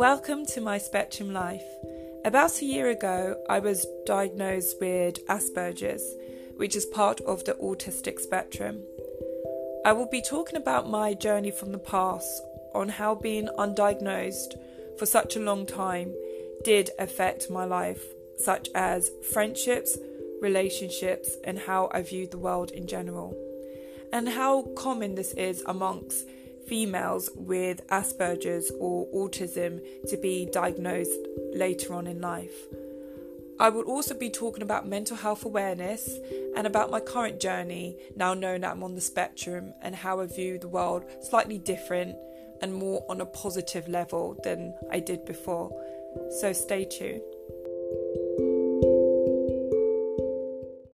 Welcome to my Spectrum Life. About a year ago, I was diagnosed with Asperger's, which is part of the autistic spectrum. I will be talking about my journey from the past on how being undiagnosed for such a long time did affect my life, such as friendships, relationships, and how I viewed the world in general, and how common this is amongst females with Asperger's or autism to be diagnosed later on in life. I will also be talking about mental health awareness and about my current journey, now knowing that I'm on the spectrum, and how I view the world slightly different and more on a positive level than I did before. So stay tuned.